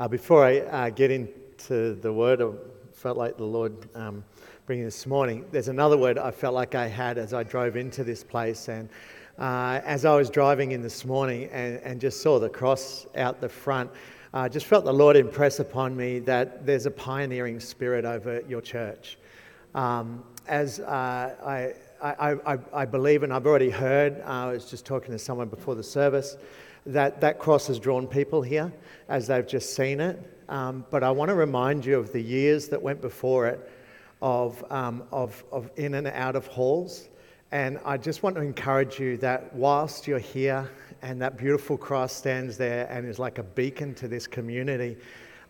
Uh, before I uh, get into the word, I felt like the Lord um, bringing this morning. There's another word I felt like I had as I drove into this place, and uh, as I was driving in this morning and, and just saw the cross out the front, I just felt the Lord impress upon me that there's a pioneering spirit over your church. Um, as uh, I, I, I, I, believe, and I've already heard, I was just talking to someone before the service that that cross has drawn people here as they've just seen it. Um, but I want to remind you of the years that went before it, of, um, of, of in and out of halls. And I just want to encourage you that whilst you're here and that beautiful cross stands there and is like a beacon to this community,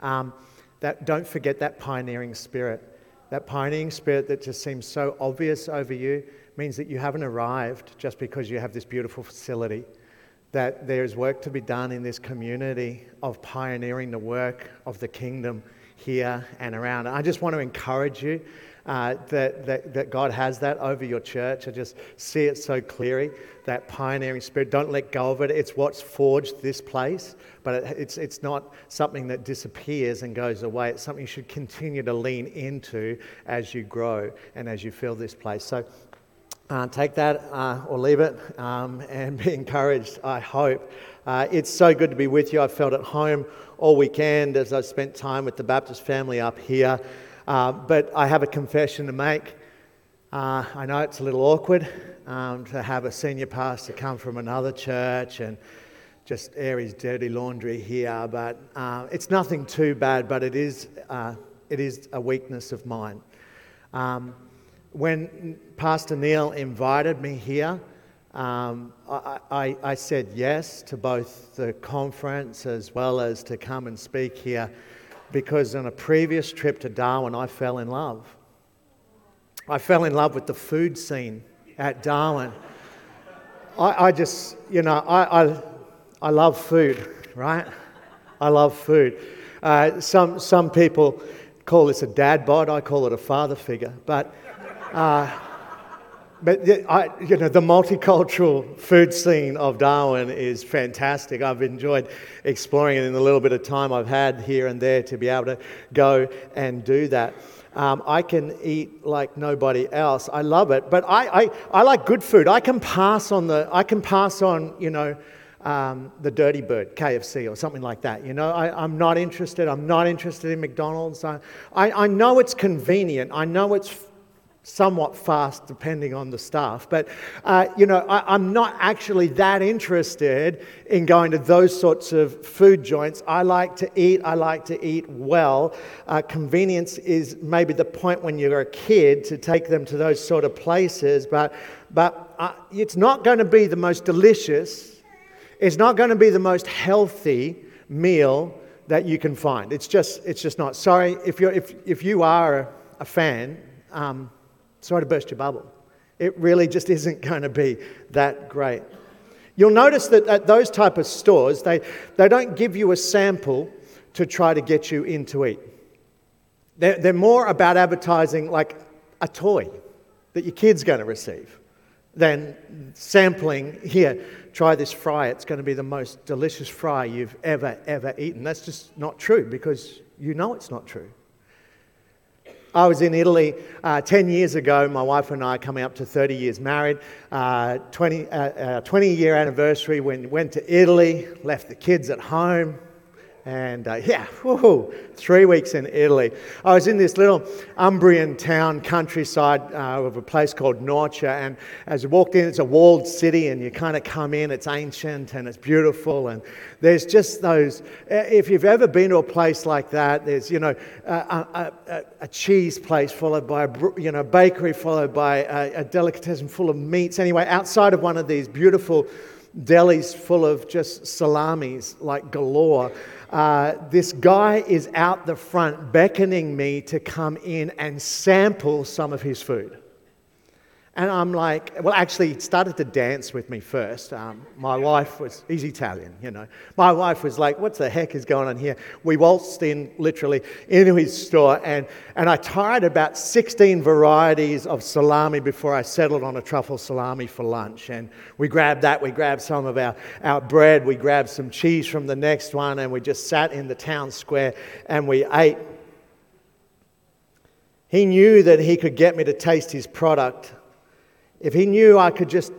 um, that don't forget that pioneering spirit. That pioneering spirit that just seems so obvious over you means that you haven't arrived just because you have this beautiful facility that there's work to be done in this community of pioneering the work of the kingdom here and around. I just want to encourage you uh, that, that, that God has that over your church. I just see it so clearly, that pioneering spirit. Don't let go of it. It's what's forged this place, but it, it's, it's not something that disappears and goes away. It's something you should continue to lean into as you grow and as you fill this place. So uh, take that uh, or leave it um, and be encouraged, I hope. Uh, it's so good to be with you. I felt at home all weekend as I spent time with the Baptist family up here. Uh, but I have a confession to make. Uh, I know it's a little awkward um, to have a senior pastor come from another church and just air his dirty laundry here, but uh, it's nothing too bad, but it is, it is a weakness of mine. Um, when Pastor Neil invited me here, um, I, I, I, said yes to both the conference as well as to come and speak here because on a previous trip to Darwin, I fell in love. I fell in love with the food scene at Darwin. I, I just, you know, I, I, love food, right? I love food. Uh, some, some people call this a dad bod, I call it a father figure. But uh, but I, you know, the multicultural food scene of Darwin is fantastic. I've enjoyed exploring it in the little bit of time I've had here and there to be able to go and do that. Um, I can eat like nobody else. I love it, but I, I, I like good food. I can pass on the, I can pass on, you know, um, the Dirty Bird, KFC, or something like that. You know, I, am not interested. I'm not interested in McDonald's. I, I, I know it's convenient. I know it's somewhat fast depending on the staff. But, uh, you know, I, am not actually that interested in going to those sorts of food joints. I like to eat, I like to eat well. Uh, convenience is maybe the point when you're a kid to take them to those sort of places, but, but uh, it's not going to be the most delicious, it's not going to be the most healthy meal that you can find. It's just, it's just not. Sorry, if, you're, if, if you are a, a fan, um, Sorry to burst your bubble. It really just isn't going to be that great. You'll notice that at those type of stores, they, they don't give you a sample to try to get you in to eat. They're, they're more about advertising like a toy that your kid's going to receive than sampling, here, try this fry. It's going to be the most delicious fry you've ever, ever eaten. That's just not true because you know it's not true. I was in Italy uh, 10 years ago. My wife and I coming up to 30 years married. Uh, 20, uh, 20 year anniversary when went to Italy, left the kids at home, and uh, yeah, three weeks in Italy. I was in this little Umbrian town, countryside uh, of a place called Norcia. And as you walked in, it's a walled city, and you kind of come in, it's ancient and it's beautiful. And there's just those, if you've ever been to a place like that, there's, you know, a, a, a, a cheese place followed by a you know, bakery, followed by a, a delicatessen full of meats. Anyway, outside of one of these beautiful delis full of just salamis like galore uh, this guy is out the front beckoning me to come in and sample some of his food. And I'm like, well, actually, he started to dance with me first. Um, my wife was, he's Italian, you know. My wife was like, what the heck is going on here? We waltzed in, literally, into his store, and, and I tried about 16 varieties of salami before I settled on a truffle salami for lunch. And we grabbed that, we grabbed some of our, our bread, we grabbed some cheese from the next one, and we just sat in the town square and we ate. He knew that he could get me to taste his product if he knew I could just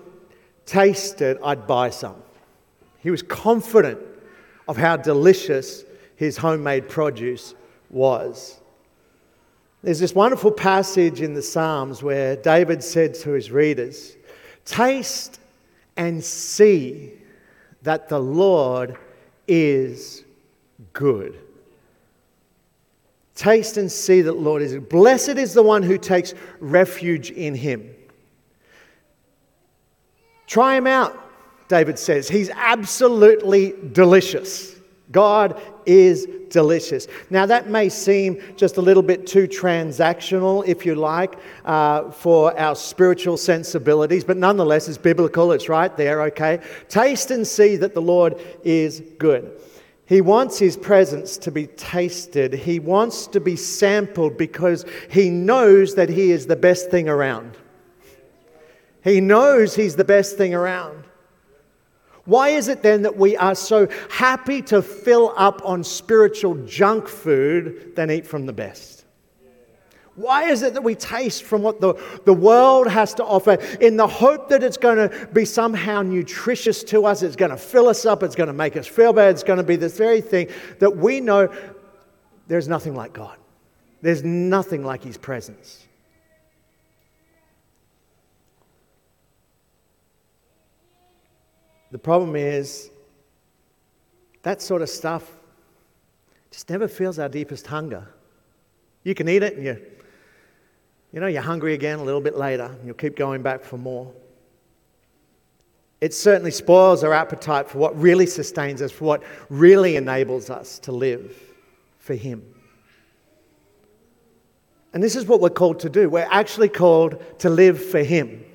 taste it, I'd buy some. He was confident of how delicious his homemade produce was. There's this wonderful passage in the Psalms where David said to his readers, Taste and see that the Lord is good. Taste and see that the Lord is good. Blessed is the one who takes refuge in him. Try him out, David says. He's absolutely delicious. God is delicious. Now, that may seem just a little bit too transactional, if you like, uh, for our spiritual sensibilities, but nonetheless, it's biblical. It's right there, okay? Taste and see that the Lord is good. He wants his presence to be tasted. He wants to be sampled because he knows that he is the best thing around. He knows He's the best thing around. Why is it then that we are so happy to fill up on spiritual junk food than eat from the best? Why is it that we taste from what the, the world has to offer in the hope that it's going to be somehow nutritious to us? It's going to fill us up, it's going to make us feel bad, it's going to be this very thing that we know there's nothing like God. There's nothing like His presence. The problem is that sort of stuff just never feels our deepest hunger. You can eat it and you, you know, you're hungry again a little bit later and you'll keep going back for more. It certainly spoils our appetite for what really sustains us, for what really enables us to live for Him. And this is what we're called to do. We're actually called to live for Him.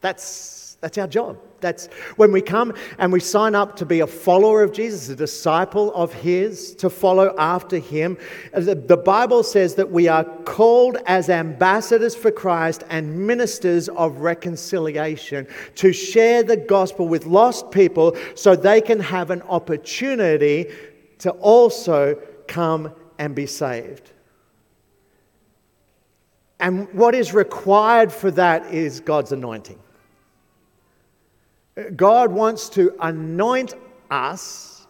That's, that's our job. That's when we come and we sign up to be a follower of Jesus, a disciple of His, to follow after Him. The Bible says that we are called as ambassadors for Christ and ministers of reconciliation to share the gospel with lost people so they can have an opportunity to also come and be saved. And what is required for that is God's anointing. God wants to anoint us,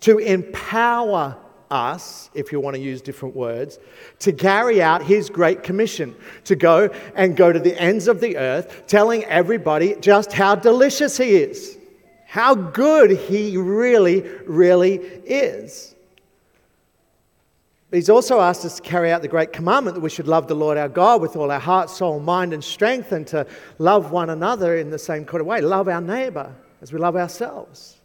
to empower us, if you want to use different words, to carry out His great commission, to go and go to the ends of the earth, telling everybody just how delicious He is, how good He really, really is. But he's also asked us to carry out the great commandment that we should love the Lord our God with all our heart, soul, mind, and strength, and to love one another in the same kind of way. Love our neighbor as we love ourselves.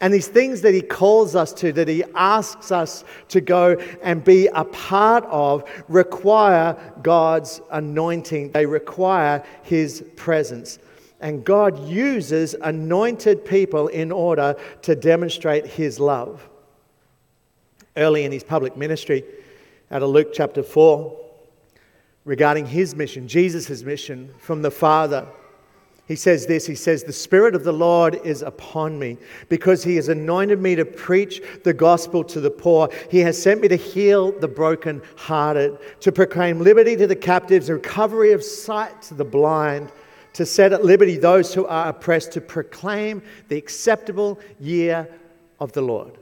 And these things that he calls us to, that he asks us to go and be a part of, require God's anointing. They require his presence. And God uses anointed people in order to demonstrate his love early in his public ministry out of Luke chapter 4 regarding his mission, Jesus' mission from the Father. He says this He says, The Spirit of the Lord is upon me because He has anointed me to preach the gospel to the poor. He has sent me to heal the brokenhearted, to proclaim liberty to the captives, recovery of sight to the blind, to set at liberty those who are oppressed, to proclaim the acceptable year of the Lord.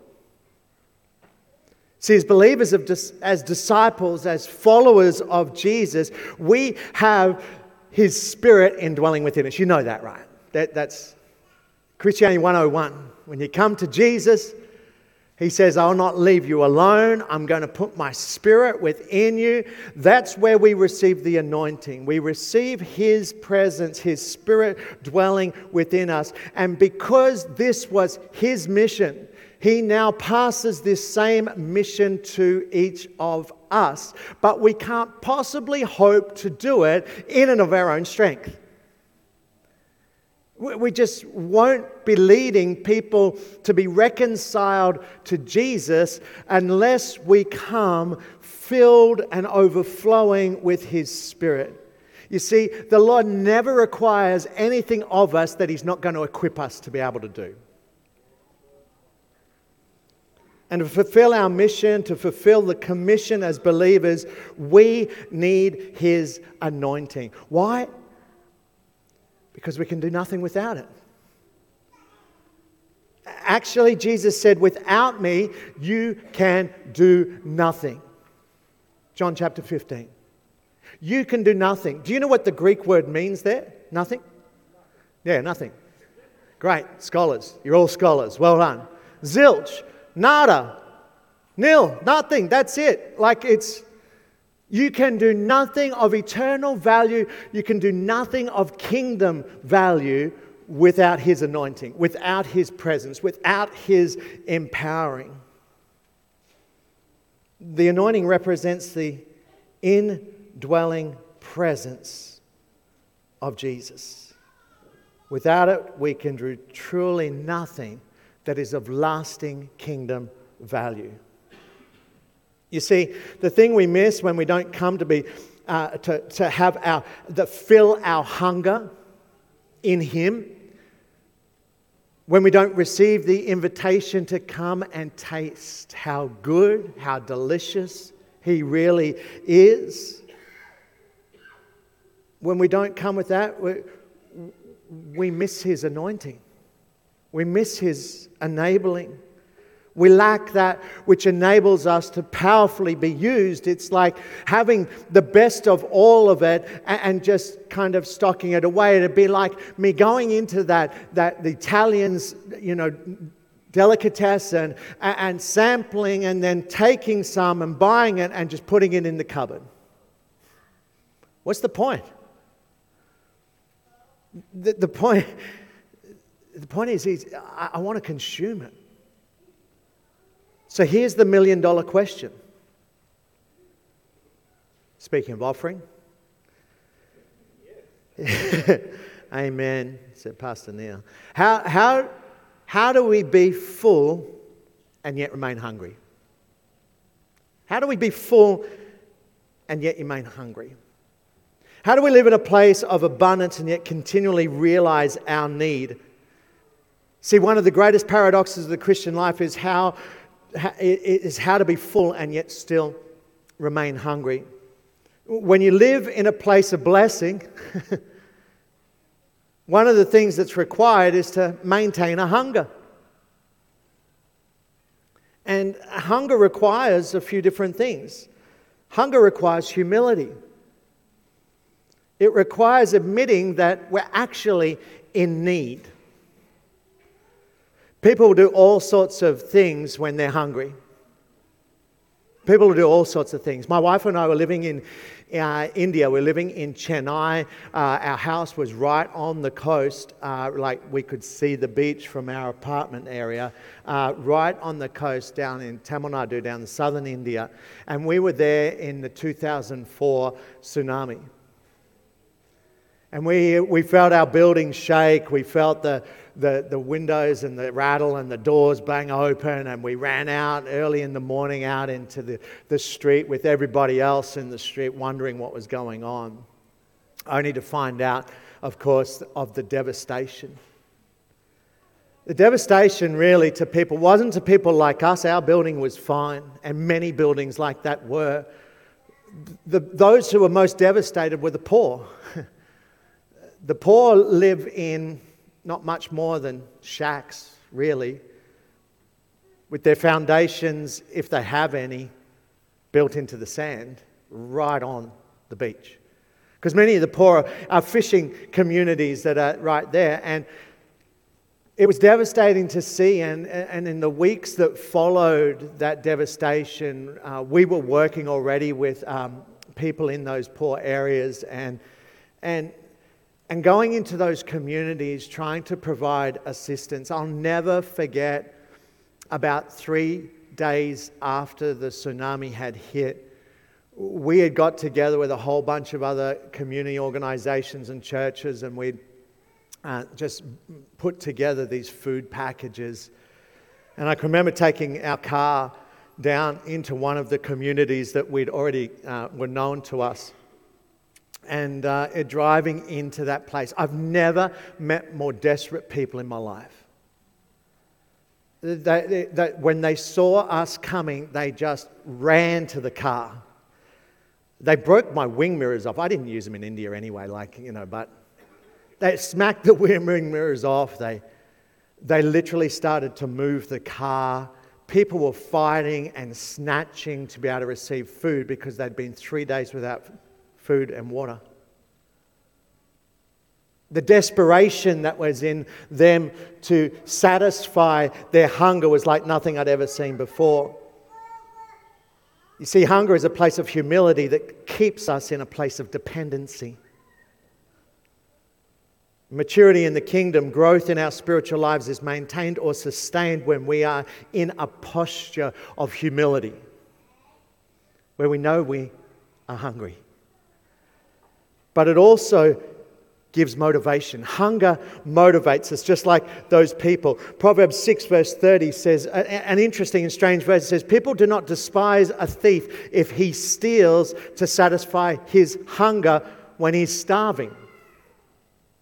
See, as believers, of, as disciples, as followers of Jesus, we have His Spirit indwelling within us. You know that, right? That, that's Christianity 101. When you come to Jesus, He says, I'll not leave you alone. I'm going to put my Spirit within you. That's where we receive the anointing. We receive His presence, His Spirit dwelling within us. And because this was His mission, he now passes this same mission to each of us, but we can't possibly hope to do it in and of our own strength. We just won't be leading people to be reconciled to Jesus unless we come filled and overflowing with His Spirit. You see, the Lord never requires anything of us that He's not going to equip us to be able to do. And to fulfill our mission, to fulfill the commission as believers, we need His anointing. Why? because we can do nothing without it. Actually, Jesus said, Without me, you can do nothing. John chapter 15. You can do nothing. Do you know what the Greek word means there? Nothing? Yeah, nothing. Great, scholars. You're all scholars. Well done. Zilch, nada, nil, nothing. That's it. Like it's you can do nothing of eternal value, you can do nothing of kingdom value without His anointing, without His presence, without His empowering. The anointing represents the indwelling presence of Jesus. Without it, we can do truly nothing that is of lasting kingdom value. You see, the thing we miss when we don't come to be uh, to, to have our that fill our hunger in Him, when we don't receive the invitation to come and taste how good, how delicious He really is, when we don't come with that, we, we miss His anointing. We miss His enabling. We lack that which enables us to powerfully be used. It's like having the best of all of it and just kind of stocking it away. It'd be like me going into that, that the Italians, you know, delicatessen and, and sampling and then taking some and buying it and just putting it in the cupboard. What's the point? The, the point, the point is, is I, I want to consume it. So here's the million dollar question. Speaking of offering. Amen, said Pastor Neil. How, how, how do we be full and yet remain hungry? How do we be full and yet remain hungry? How do we live in a place of abundance and yet continually realize our need? See, one of the greatest paradoxes of the Christian life is how is how to be full and yet still remain hungry. When you live in a place of blessing, one of the things that's required is to maintain a hunger. And hunger requires a few different things. Hunger requires humility. It requires admitting that we're actually in need. People do all sorts of things when they're hungry. People do all sorts of things. My wife and I were living in uh, India. We're living in Chennai. Uh, our house was right on the coast, uh, like we could see the beach from our apartment area, uh, right on the coast down in Tamil Nadu, down in southern India. And we were there in the 2004 tsunami. And we, we felt our building shake. We felt the the, the windows and the rattle and the doors bang open, and we ran out early in the morning out into the, the street with everybody else in the street wondering what was going on, only to find out, of course, of the devastation. The devastation, really, to people wasn't to people like us. Our building was fine, and many buildings like that were. The, those who were most devastated were the poor. the poor live in not much more than shacks, really, with their foundations, if they have any, built into the sand right on the beach. Because many of the poor are fishing communities that are right there. And it was devastating to see. And, and in the weeks that followed that devastation, uh, we were working already with um, people in those poor areas. And, and and going into those communities trying to provide assistance. I'll never forget about three days after the tsunami had hit, we had got together with a whole bunch of other community organizations and churches, and we'd uh, just put together these food packages. And I can remember taking our car down into one of the communities that we'd already uh, were known to us and uh, driving into that place. I've never met more desperate people in my life. That when they saw us coming, they just ran to the car. They broke my wing mirrors off. I didn't use them in India anyway, like, you know, but they smacked the wing mirrors off. They, they literally started to move the car. People were fighting and snatching to be able to receive food because they'd been three days without food and water. The desperation that was in them to satisfy their hunger was like nothing I'd ever seen before. You see, hunger is a place of humility that keeps us in a place of dependency. Maturity in the kingdom, growth in our spiritual lives is maintained or sustained when we are in a posture of humility, where we know we are hungry. But it also gives motivation. Hunger motivates us, just like those people. Proverbs 6, verse 30 says, an interesting and strange verse it says, People do not despise a thief if he steals to satisfy his hunger when he's starving.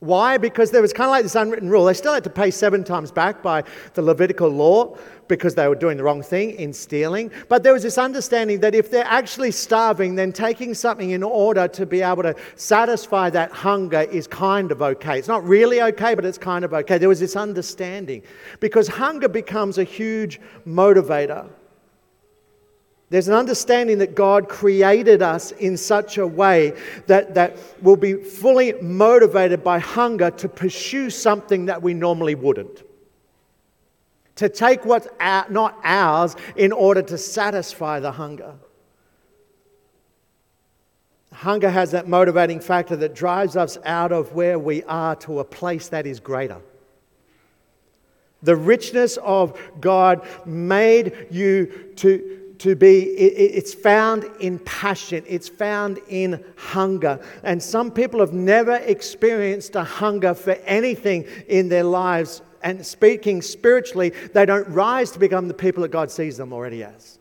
Why? Because there was kind of like this unwritten rule. They still had to pay seven times back by the Levitical law because they were doing the wrong thing in stealing. But there was this understanding that if they're actually starving, then taking something in order to be able to satisfy that hunger is kind of okay. It's not really okay, but it's kind of okay. There was this understanding because hunger becomes a huge motivator. There's an understanding that God created us in such a way that, that we'll be fully motivated by hunger to pursue something that we normally wouldn't. To take what's not ours in order to satisfy the hunger. Hunger has that motivating factor that drives us out of where we are to a place that is greater. The richness of God made you to to be, it's found in passion, it's found in hunger. And some people have never experienced a hunger for anything in their lives. And speaking spiritually, they don't rise to become the people that God sees them already as.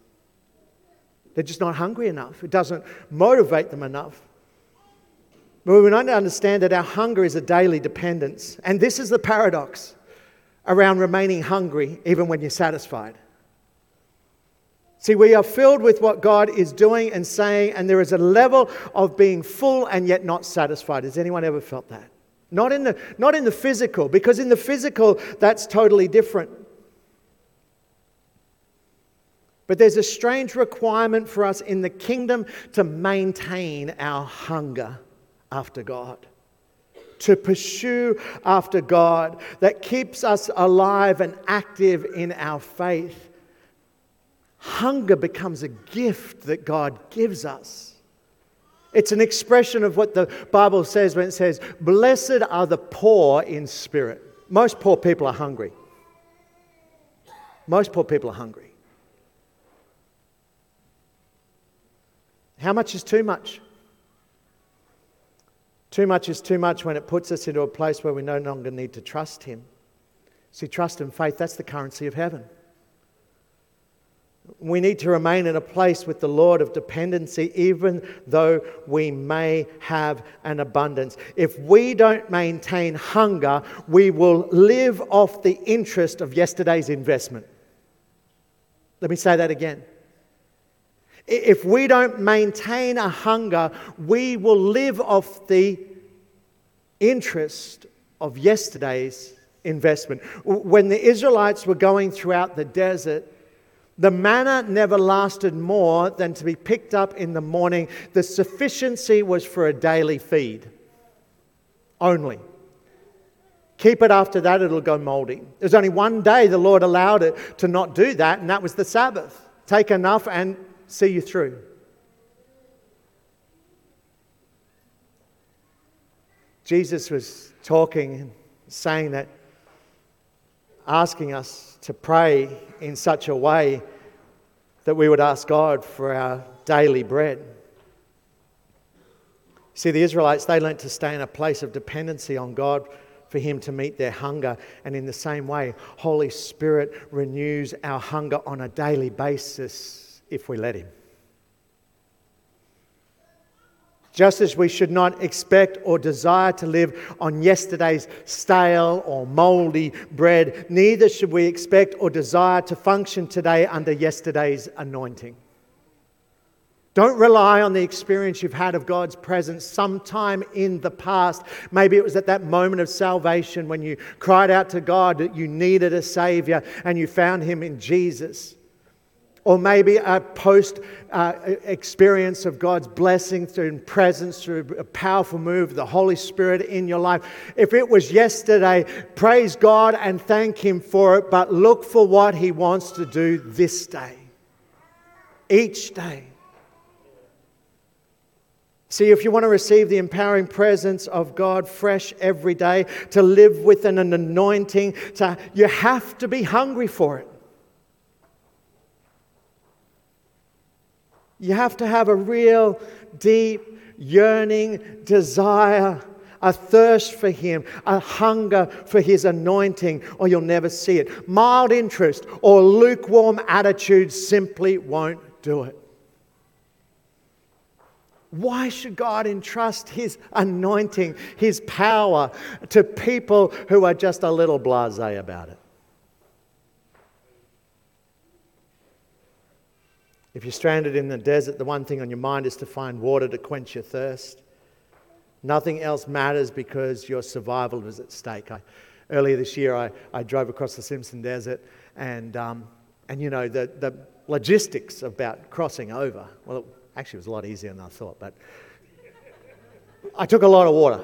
They're just not hungry enough, it doesn't motivate them enough. But we need to understand that our hunger is a daily dependence. And this is the paradox around remaining hungry even when you're satisfied. See, we are filled with what God is doing and saying, and there is a level of being full and yet not satisfied. Has anyone ever felt that? Not in the, not in the physical, because in the physical, that's totally different. But there's a strange requirement for us in the kingdom to maintain our hunger after God, to pursue after God, that keeps us alive and active in our faith hunger becomes a gift that God gives us. It's an expression of what the Bible says when it says, Blessed are the poor in spirit. Most poor people are hungry. Most poor people are hungry. How much is too much? Too much is too much when it puts us into a place where we no longer need to trust Him. See, trust and faith, that's the currency of heaven. We need to remain in a place with the Lord of dependency, even though we may have an abundance. If we don't maintain hunger, we will live off the interest of yesterday's investment. Let me say that again. If we don't maintain a hunger, we will live off the interest of yesterday's investment. When the Israelites were going throughout the desert, the manna never lasted more than to be picked up in the morning. The sufficiency was for a daily feed only. Keep it after that, it'll go moldy. There's only one day the Lord allowed it to not do that, and that was the Sabbath. Take enough and see you through. Jesus was talking, and saying that asking us to pray in such a way that we would ask God for our daily bread. See, the Israelites, they learnt to stay in a place of dependency on God for Him to meet their hunger. And in the same way, Holy Spirit renews our hunger on a daily basis if we let Him. Just as we should not expect or desire to live on yesterday's stale or moldy bread, neither should we expect or desire to function today under yesterday's anointing. Don't rely on the experience you've had of God's presence sometime in the past. Maybe it was at that moment of salvation when you cried out to God that you needed a Savior and you found Him in Jesus. Or maybe a post uh, experience of God's blessing through presence, through a powerful move of the Holy Spirit in your life. If it was yesterday, praise God and thank Him for it, but look for what He wants to do this day, each day. See, if you want to receive the empowering presence of God fresh every day, to live with an anointing, to, you have to be hungry for it. You have to have a real, deep, yearning desire, a thirst for Him, a hunger for His anointing, or you'll never see it. Mild interest or lukewarm attitude simply won't do it. Why should God entrust His anointing, His power to people who are just a little blase about it? If you're stranded in the desert, the one thing on your mind is to find water to quench your thirst. Nothing else matters because your survival is at stake. I, earlier this year, I, I drove across the Simpson Desert, and, um, and you know, the, the logistics about crossing over, well, it actually was a lot easier than I thought, but I took a lot of water.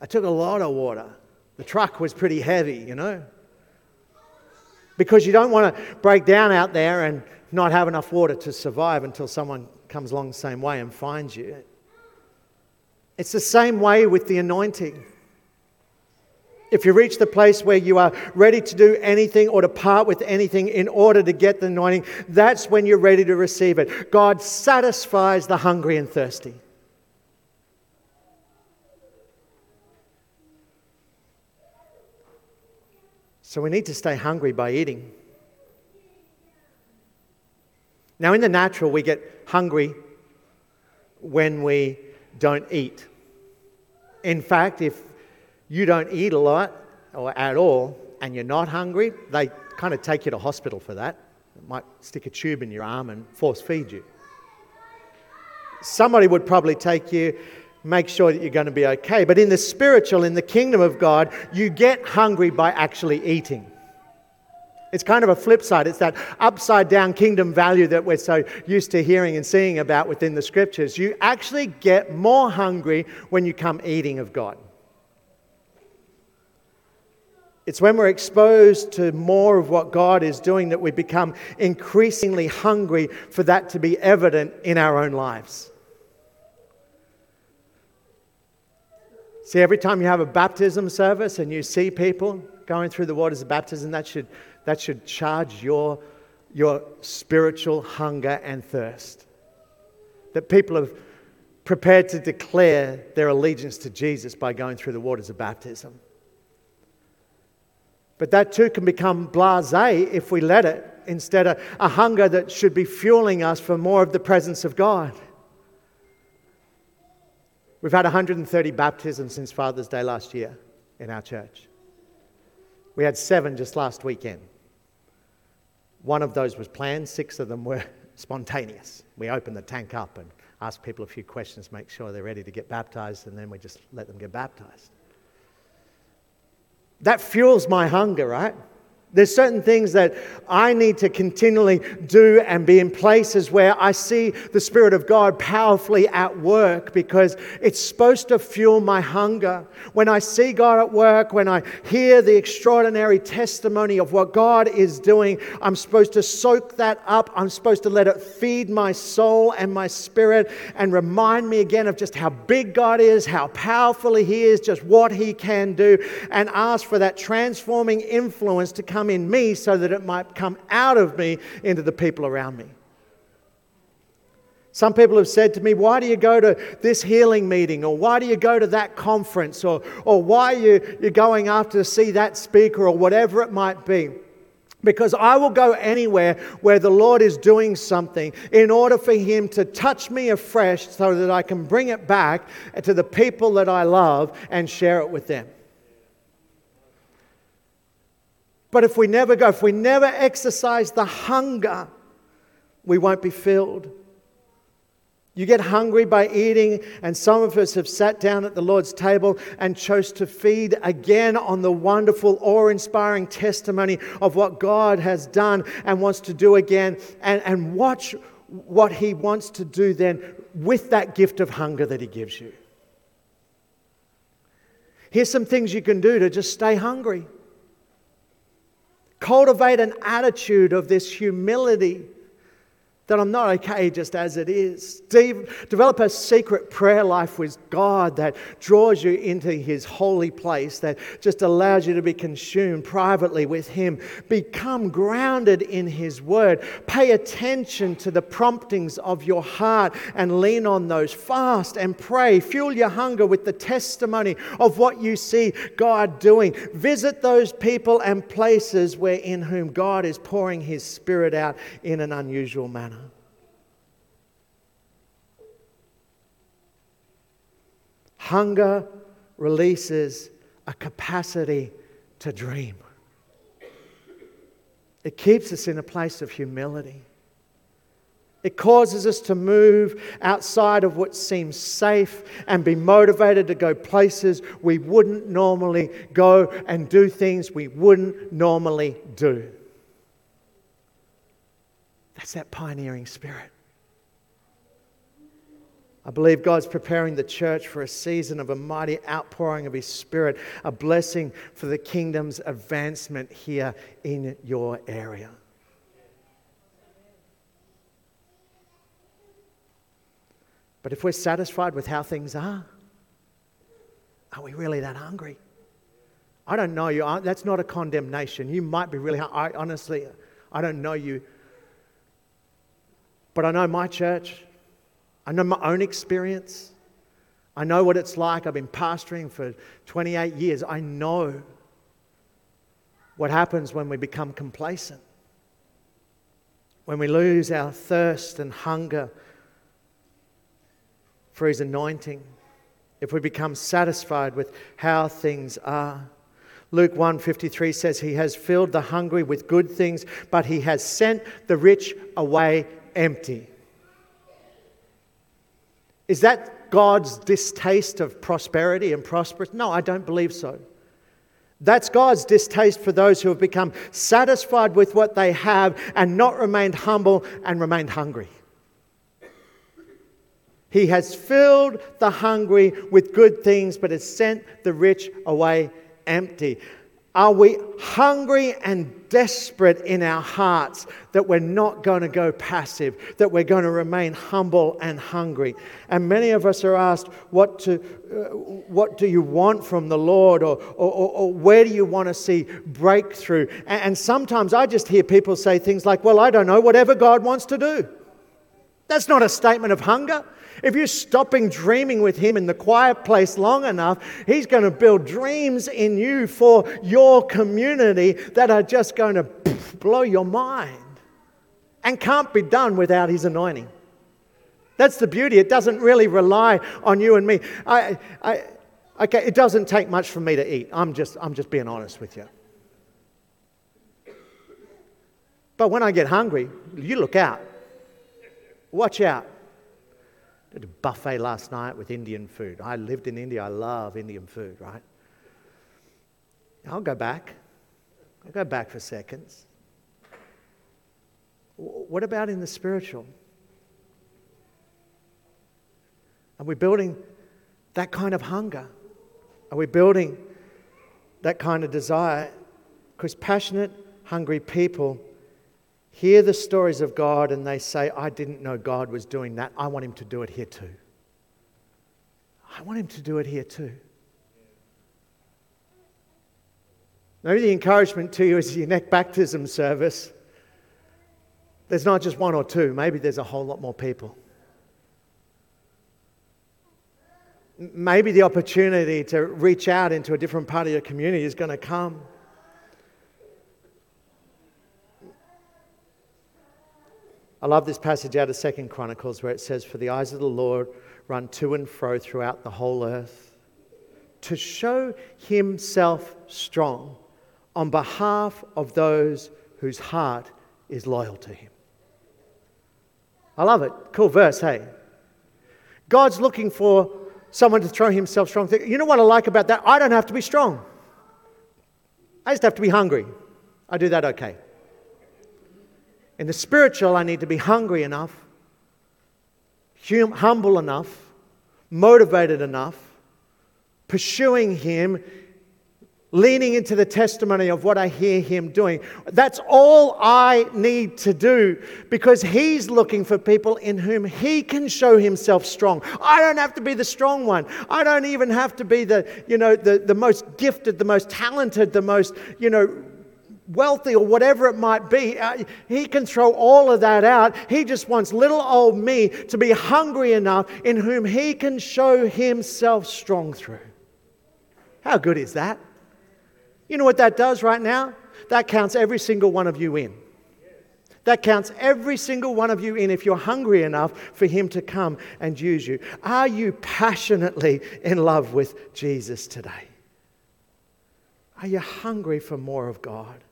I took a lot of water. The truck was pretty heavy, you know, because you don't want to break down out there and not have enough water to survive until someone comes along the same way and finds you. It's the same way with the anointing. If you reach the place where you are ready to do anything or to part with anything in order to get the anointing, that's when you're ready to receive it. God satisfies the hungry and thirsty. So we need to stay hungry by eating. Now, in the natural, we get hungry when we don't eat. In fact, if you don't eat a lot or at all and you're not hungry, they kind of take you to hospital for that. They might stick a tube in your arm and force feed you. Somebody would probably take you, make sure that you're going to be okay. But in the spiritual, in the kingdom of God, you get hungry by actually eating. It's kind of a flip side. It's that upside down kingdom value that we're so used to hearing and seeing about within the scriptures. You actually get more hungry when you come eating of God. It's when we're exposed to more of what God is doing that we become increasingly hungry for that to be evident in our own lives. See, every time you have a baptism service and you see people going through the waters of baptism, that should that should charge your, your spiritual hunger and thirst. That people have prepared to declare their allegiance to Jesus by going through the waters of baptism. But that too can become blase if we let it, instead of a hunger that should be fueling us for more of the presence of God. We've had 130 baptisms since Father's Day last year in our church. We had seven just last weekend. One of those was planned, six of them were spontaneous. We opened the tank up and asked people a few questions, make sure they're ready to get baptized, and then we just let them get baptized. That fuels my hunger, right? There's certain things that I need to continually do and be in places where I see the Spirit of God powerfully at work because it's supposed to fuel my hunger. When I see God at work, when I hear the extraordinary testimony of what God is doing, I'm supposed to soak that up. I'm supposed to let it feed my soul and my spirit and remind me again of just how big God is, how powerful He is, just what He can do, and ask for that transforming influence to come come in me so that it might come out of me into the people around me. Some people have said to me, Why do you go to this healing meeting? Or why do you go to that conference? Or, or why are you, you're going after to see that speaker? Or whatever it might be. Because I will go anywhere where the Lord is doing something in order for Him to touch me afresh so that I can bring it back to the people that I love and share it with them. But if we never go, if we never exercise the hunger, we won't be filled. You get hungry by eating, and some of us have sat down at the Lord's table and chose to feed again on the wonderful, awe inspiring testimony of what God has done and wants to do again, and, and watch what He wants to do then with that gift of hunger that He gives you. Here's some things you can do to just stay hungry. Cultivate an attitude of this humility that I'm not okay just as it is. De- develop a secret prayer life with God that draws you into His holy place, that just allows you to be consumed privately with Him. Become grounded in His Word. Pay attention to the promptings of your heart and lean on those. Fast and pray. Fuel your hunger with the testimony of what you see God doing. Visit those people and places where in whom God is pouring His Spirit out in an unusual manner. Hunger releases a capacity to dream. It keeps us in a place of humility. It causes us to move outside of what seems safe and be motivated to go places we wouldn't normally go and do things we wouldn't normally do. That's that pioneering spirit. I believe God's preparing the church for a season of a mighty outpouring of His Spirit, a blessing for the kingdom's advancement here in your area. But if we're satisfied with how things are, are we really that hungry? I don't know you. That's not a condemnation. You might be really hungry. I, honestly, I don't know you. But I know my church. I know my own experience. I know what it's like. I've been pastoring for 28 years. I know what happens when we become complacent, when we lose our thirst and hunger for His anointing, if we become satisfied with how things are. Luke 1:53 says he has filled the hungry with good things but he has sent the rich away empty. Is that God's distaste of prosperity and prosperous? No, I don't believe so. That's God's distaste for those who have become satisfied with what they have and not remained humble and remained hungry. He has filled the hungry with good things, but has sent the rich away empty. Are we hungry and desperate in our hearts that we're not going to go passive, that we're going to remain humble and hungry? And many of us are asked, What, to, uh, what do you want from the Lord? Or, or, or, or where do you want to see breakthrough? And, and sometimes I just hear people say things like, Well, I don't know, whatever God wants to do. That's not a statement of hunger. If you're stopping dreaming with Him in the quiet place long enough, He's going to build dreams in you for your community that are just going to blow your mind and can't be done without His anointing. That's the beauty. It doesn't really rely on you and me. I, I, okay, it doesn't take much for me to eat. I'm just, I'm just being honest with you. But when I get hungry, you look out. Watch out. Did a buffet last night with Indian food. I lived in India. I love Indian food, right? I'll go back. I'll go back for seconds. What about in the spiritual? Are we building that kind of hunger? Are we building that kind of desire? Because passionate, hungry people hear the stories of God and they say, I didn't know God was doing that. I want Him to do it here too. I want Him to do it here too. Maybe the encouragement to you is your next baptism service. There's not just one or two, maybe there's a whole lot more people. Maybe the opportunity to reach out into a different part of your community is going to come. I love this passage out of Second Chronicles where it says, For the eyes of the Lord run to and fro throughout the whole earth to show himself strong on behalf of those whose heart is loyal to him. I love it. Cool verse, hey? God's looking for someone to throw himself strong. You know what I like about that? I don't have to be strong. I just have to be hungry. I do that okay. In the spiritual, I need to be hungry enough, hum- humble enough, motivated enough, pursuing Him leaning into the testimony of what I hear him doing. That's all I need to do because he's looking for people in whom he can show himself strong. I don't have to be the strong one. I don't even have to be the, you know, the, the most gifted, the most talented, the most, you know, wealthy or whatever it might be. Uh, he can throw all of that out. He just wants little old me to be hungry enough in whom he can show himself strong through. How good is that? You know what that does right now? That counts every single one of you in. That counts every single one of you in if you're hungry enough for Him to come and use you. Are you passionately in love with Jesus today? Are you hungry for more of God?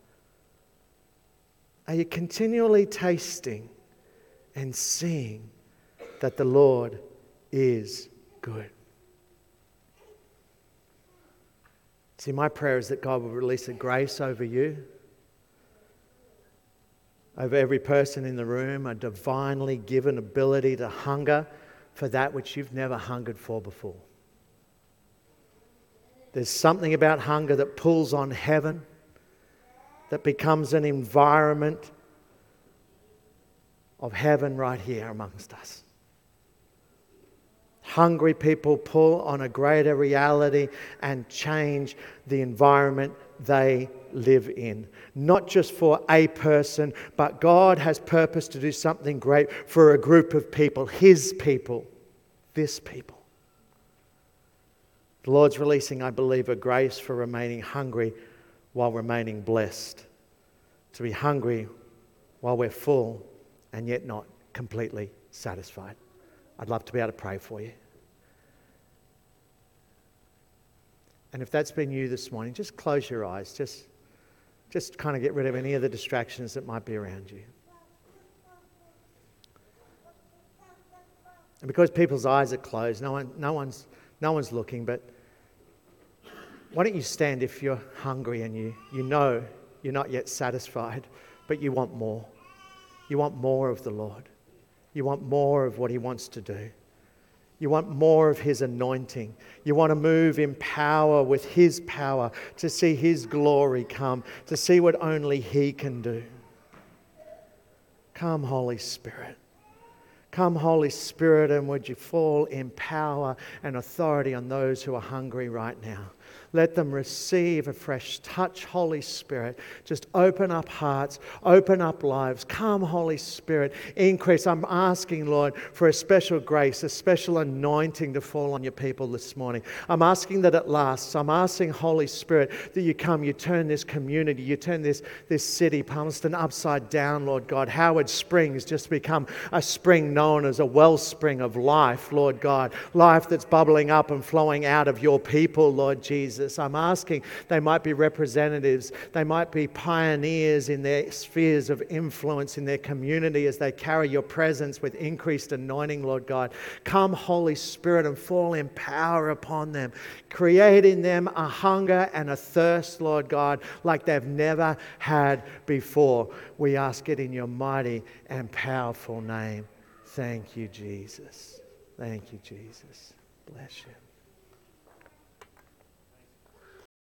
Are you continually tasting and seeing that the Lord is good? See, my prayer is that God will release a grace over you, over every person in the room, a divinely given ability to hunger for that which you've never hungered for before. There's something about hunger that pulls on heaven, that becomes an environment of heaven right here amongst us. Hungry people pull on a greater reality and change the environment they live in. Not just for a person, but God has purpose to do something great for a group of people, His people, this people. The Lord's releasing, I believe, a grace for remaining hungry while remaining blessed. To be hungry while we're full and yet not completely satisfied. I'd love to be able to pray for you. And if that's been you this morning, just close your eyes. Just, just kind of get rid of any of the distractions that might be around you. And because people's eyes are closed, no, one, no, one's, no one's looking, but why don't you stand if you're hungry and you, you know you're not yet satisfied, but you want more? You want more of the Lord. You want more of what He wants to do. You want more of His anointing. You want to move in power with His power to see His glory come, to see what only He can do. Come, Holy Spirit. Come, Holy Spirit, and would you fall in power and authority on those who are hungry right now? Let them receive a fresh touch, Holy Spirit. Just open up hearts, open up lives. Come, Holy Spirit, increase. I'm asking, Lord, for a special grace, a special anointing to fall on your people this morning. I'm asking that it lasts. I'm asking, Holy Spirit, that you come, you turn this community, you turn this, this city, Palmerston, upside down, Lord God. Howard Springs just become a spring known as a wellspring of life, Lord God. Life that's bubbling up and flowing out of your people, Lord Jesus. Jesus. I'm asking they might be representatives, they might be pioneers in their spheres of influence in their community as they carry your presence with increased anointing, Lord God. Come, Holy Spirit, and fall in power upon them. Create in them a hunger and a thirst, Lord God, like they've never had before. We ask it in your mighty and powerful name. Thank you, Jesus. Thank you, Jesus. Bless you.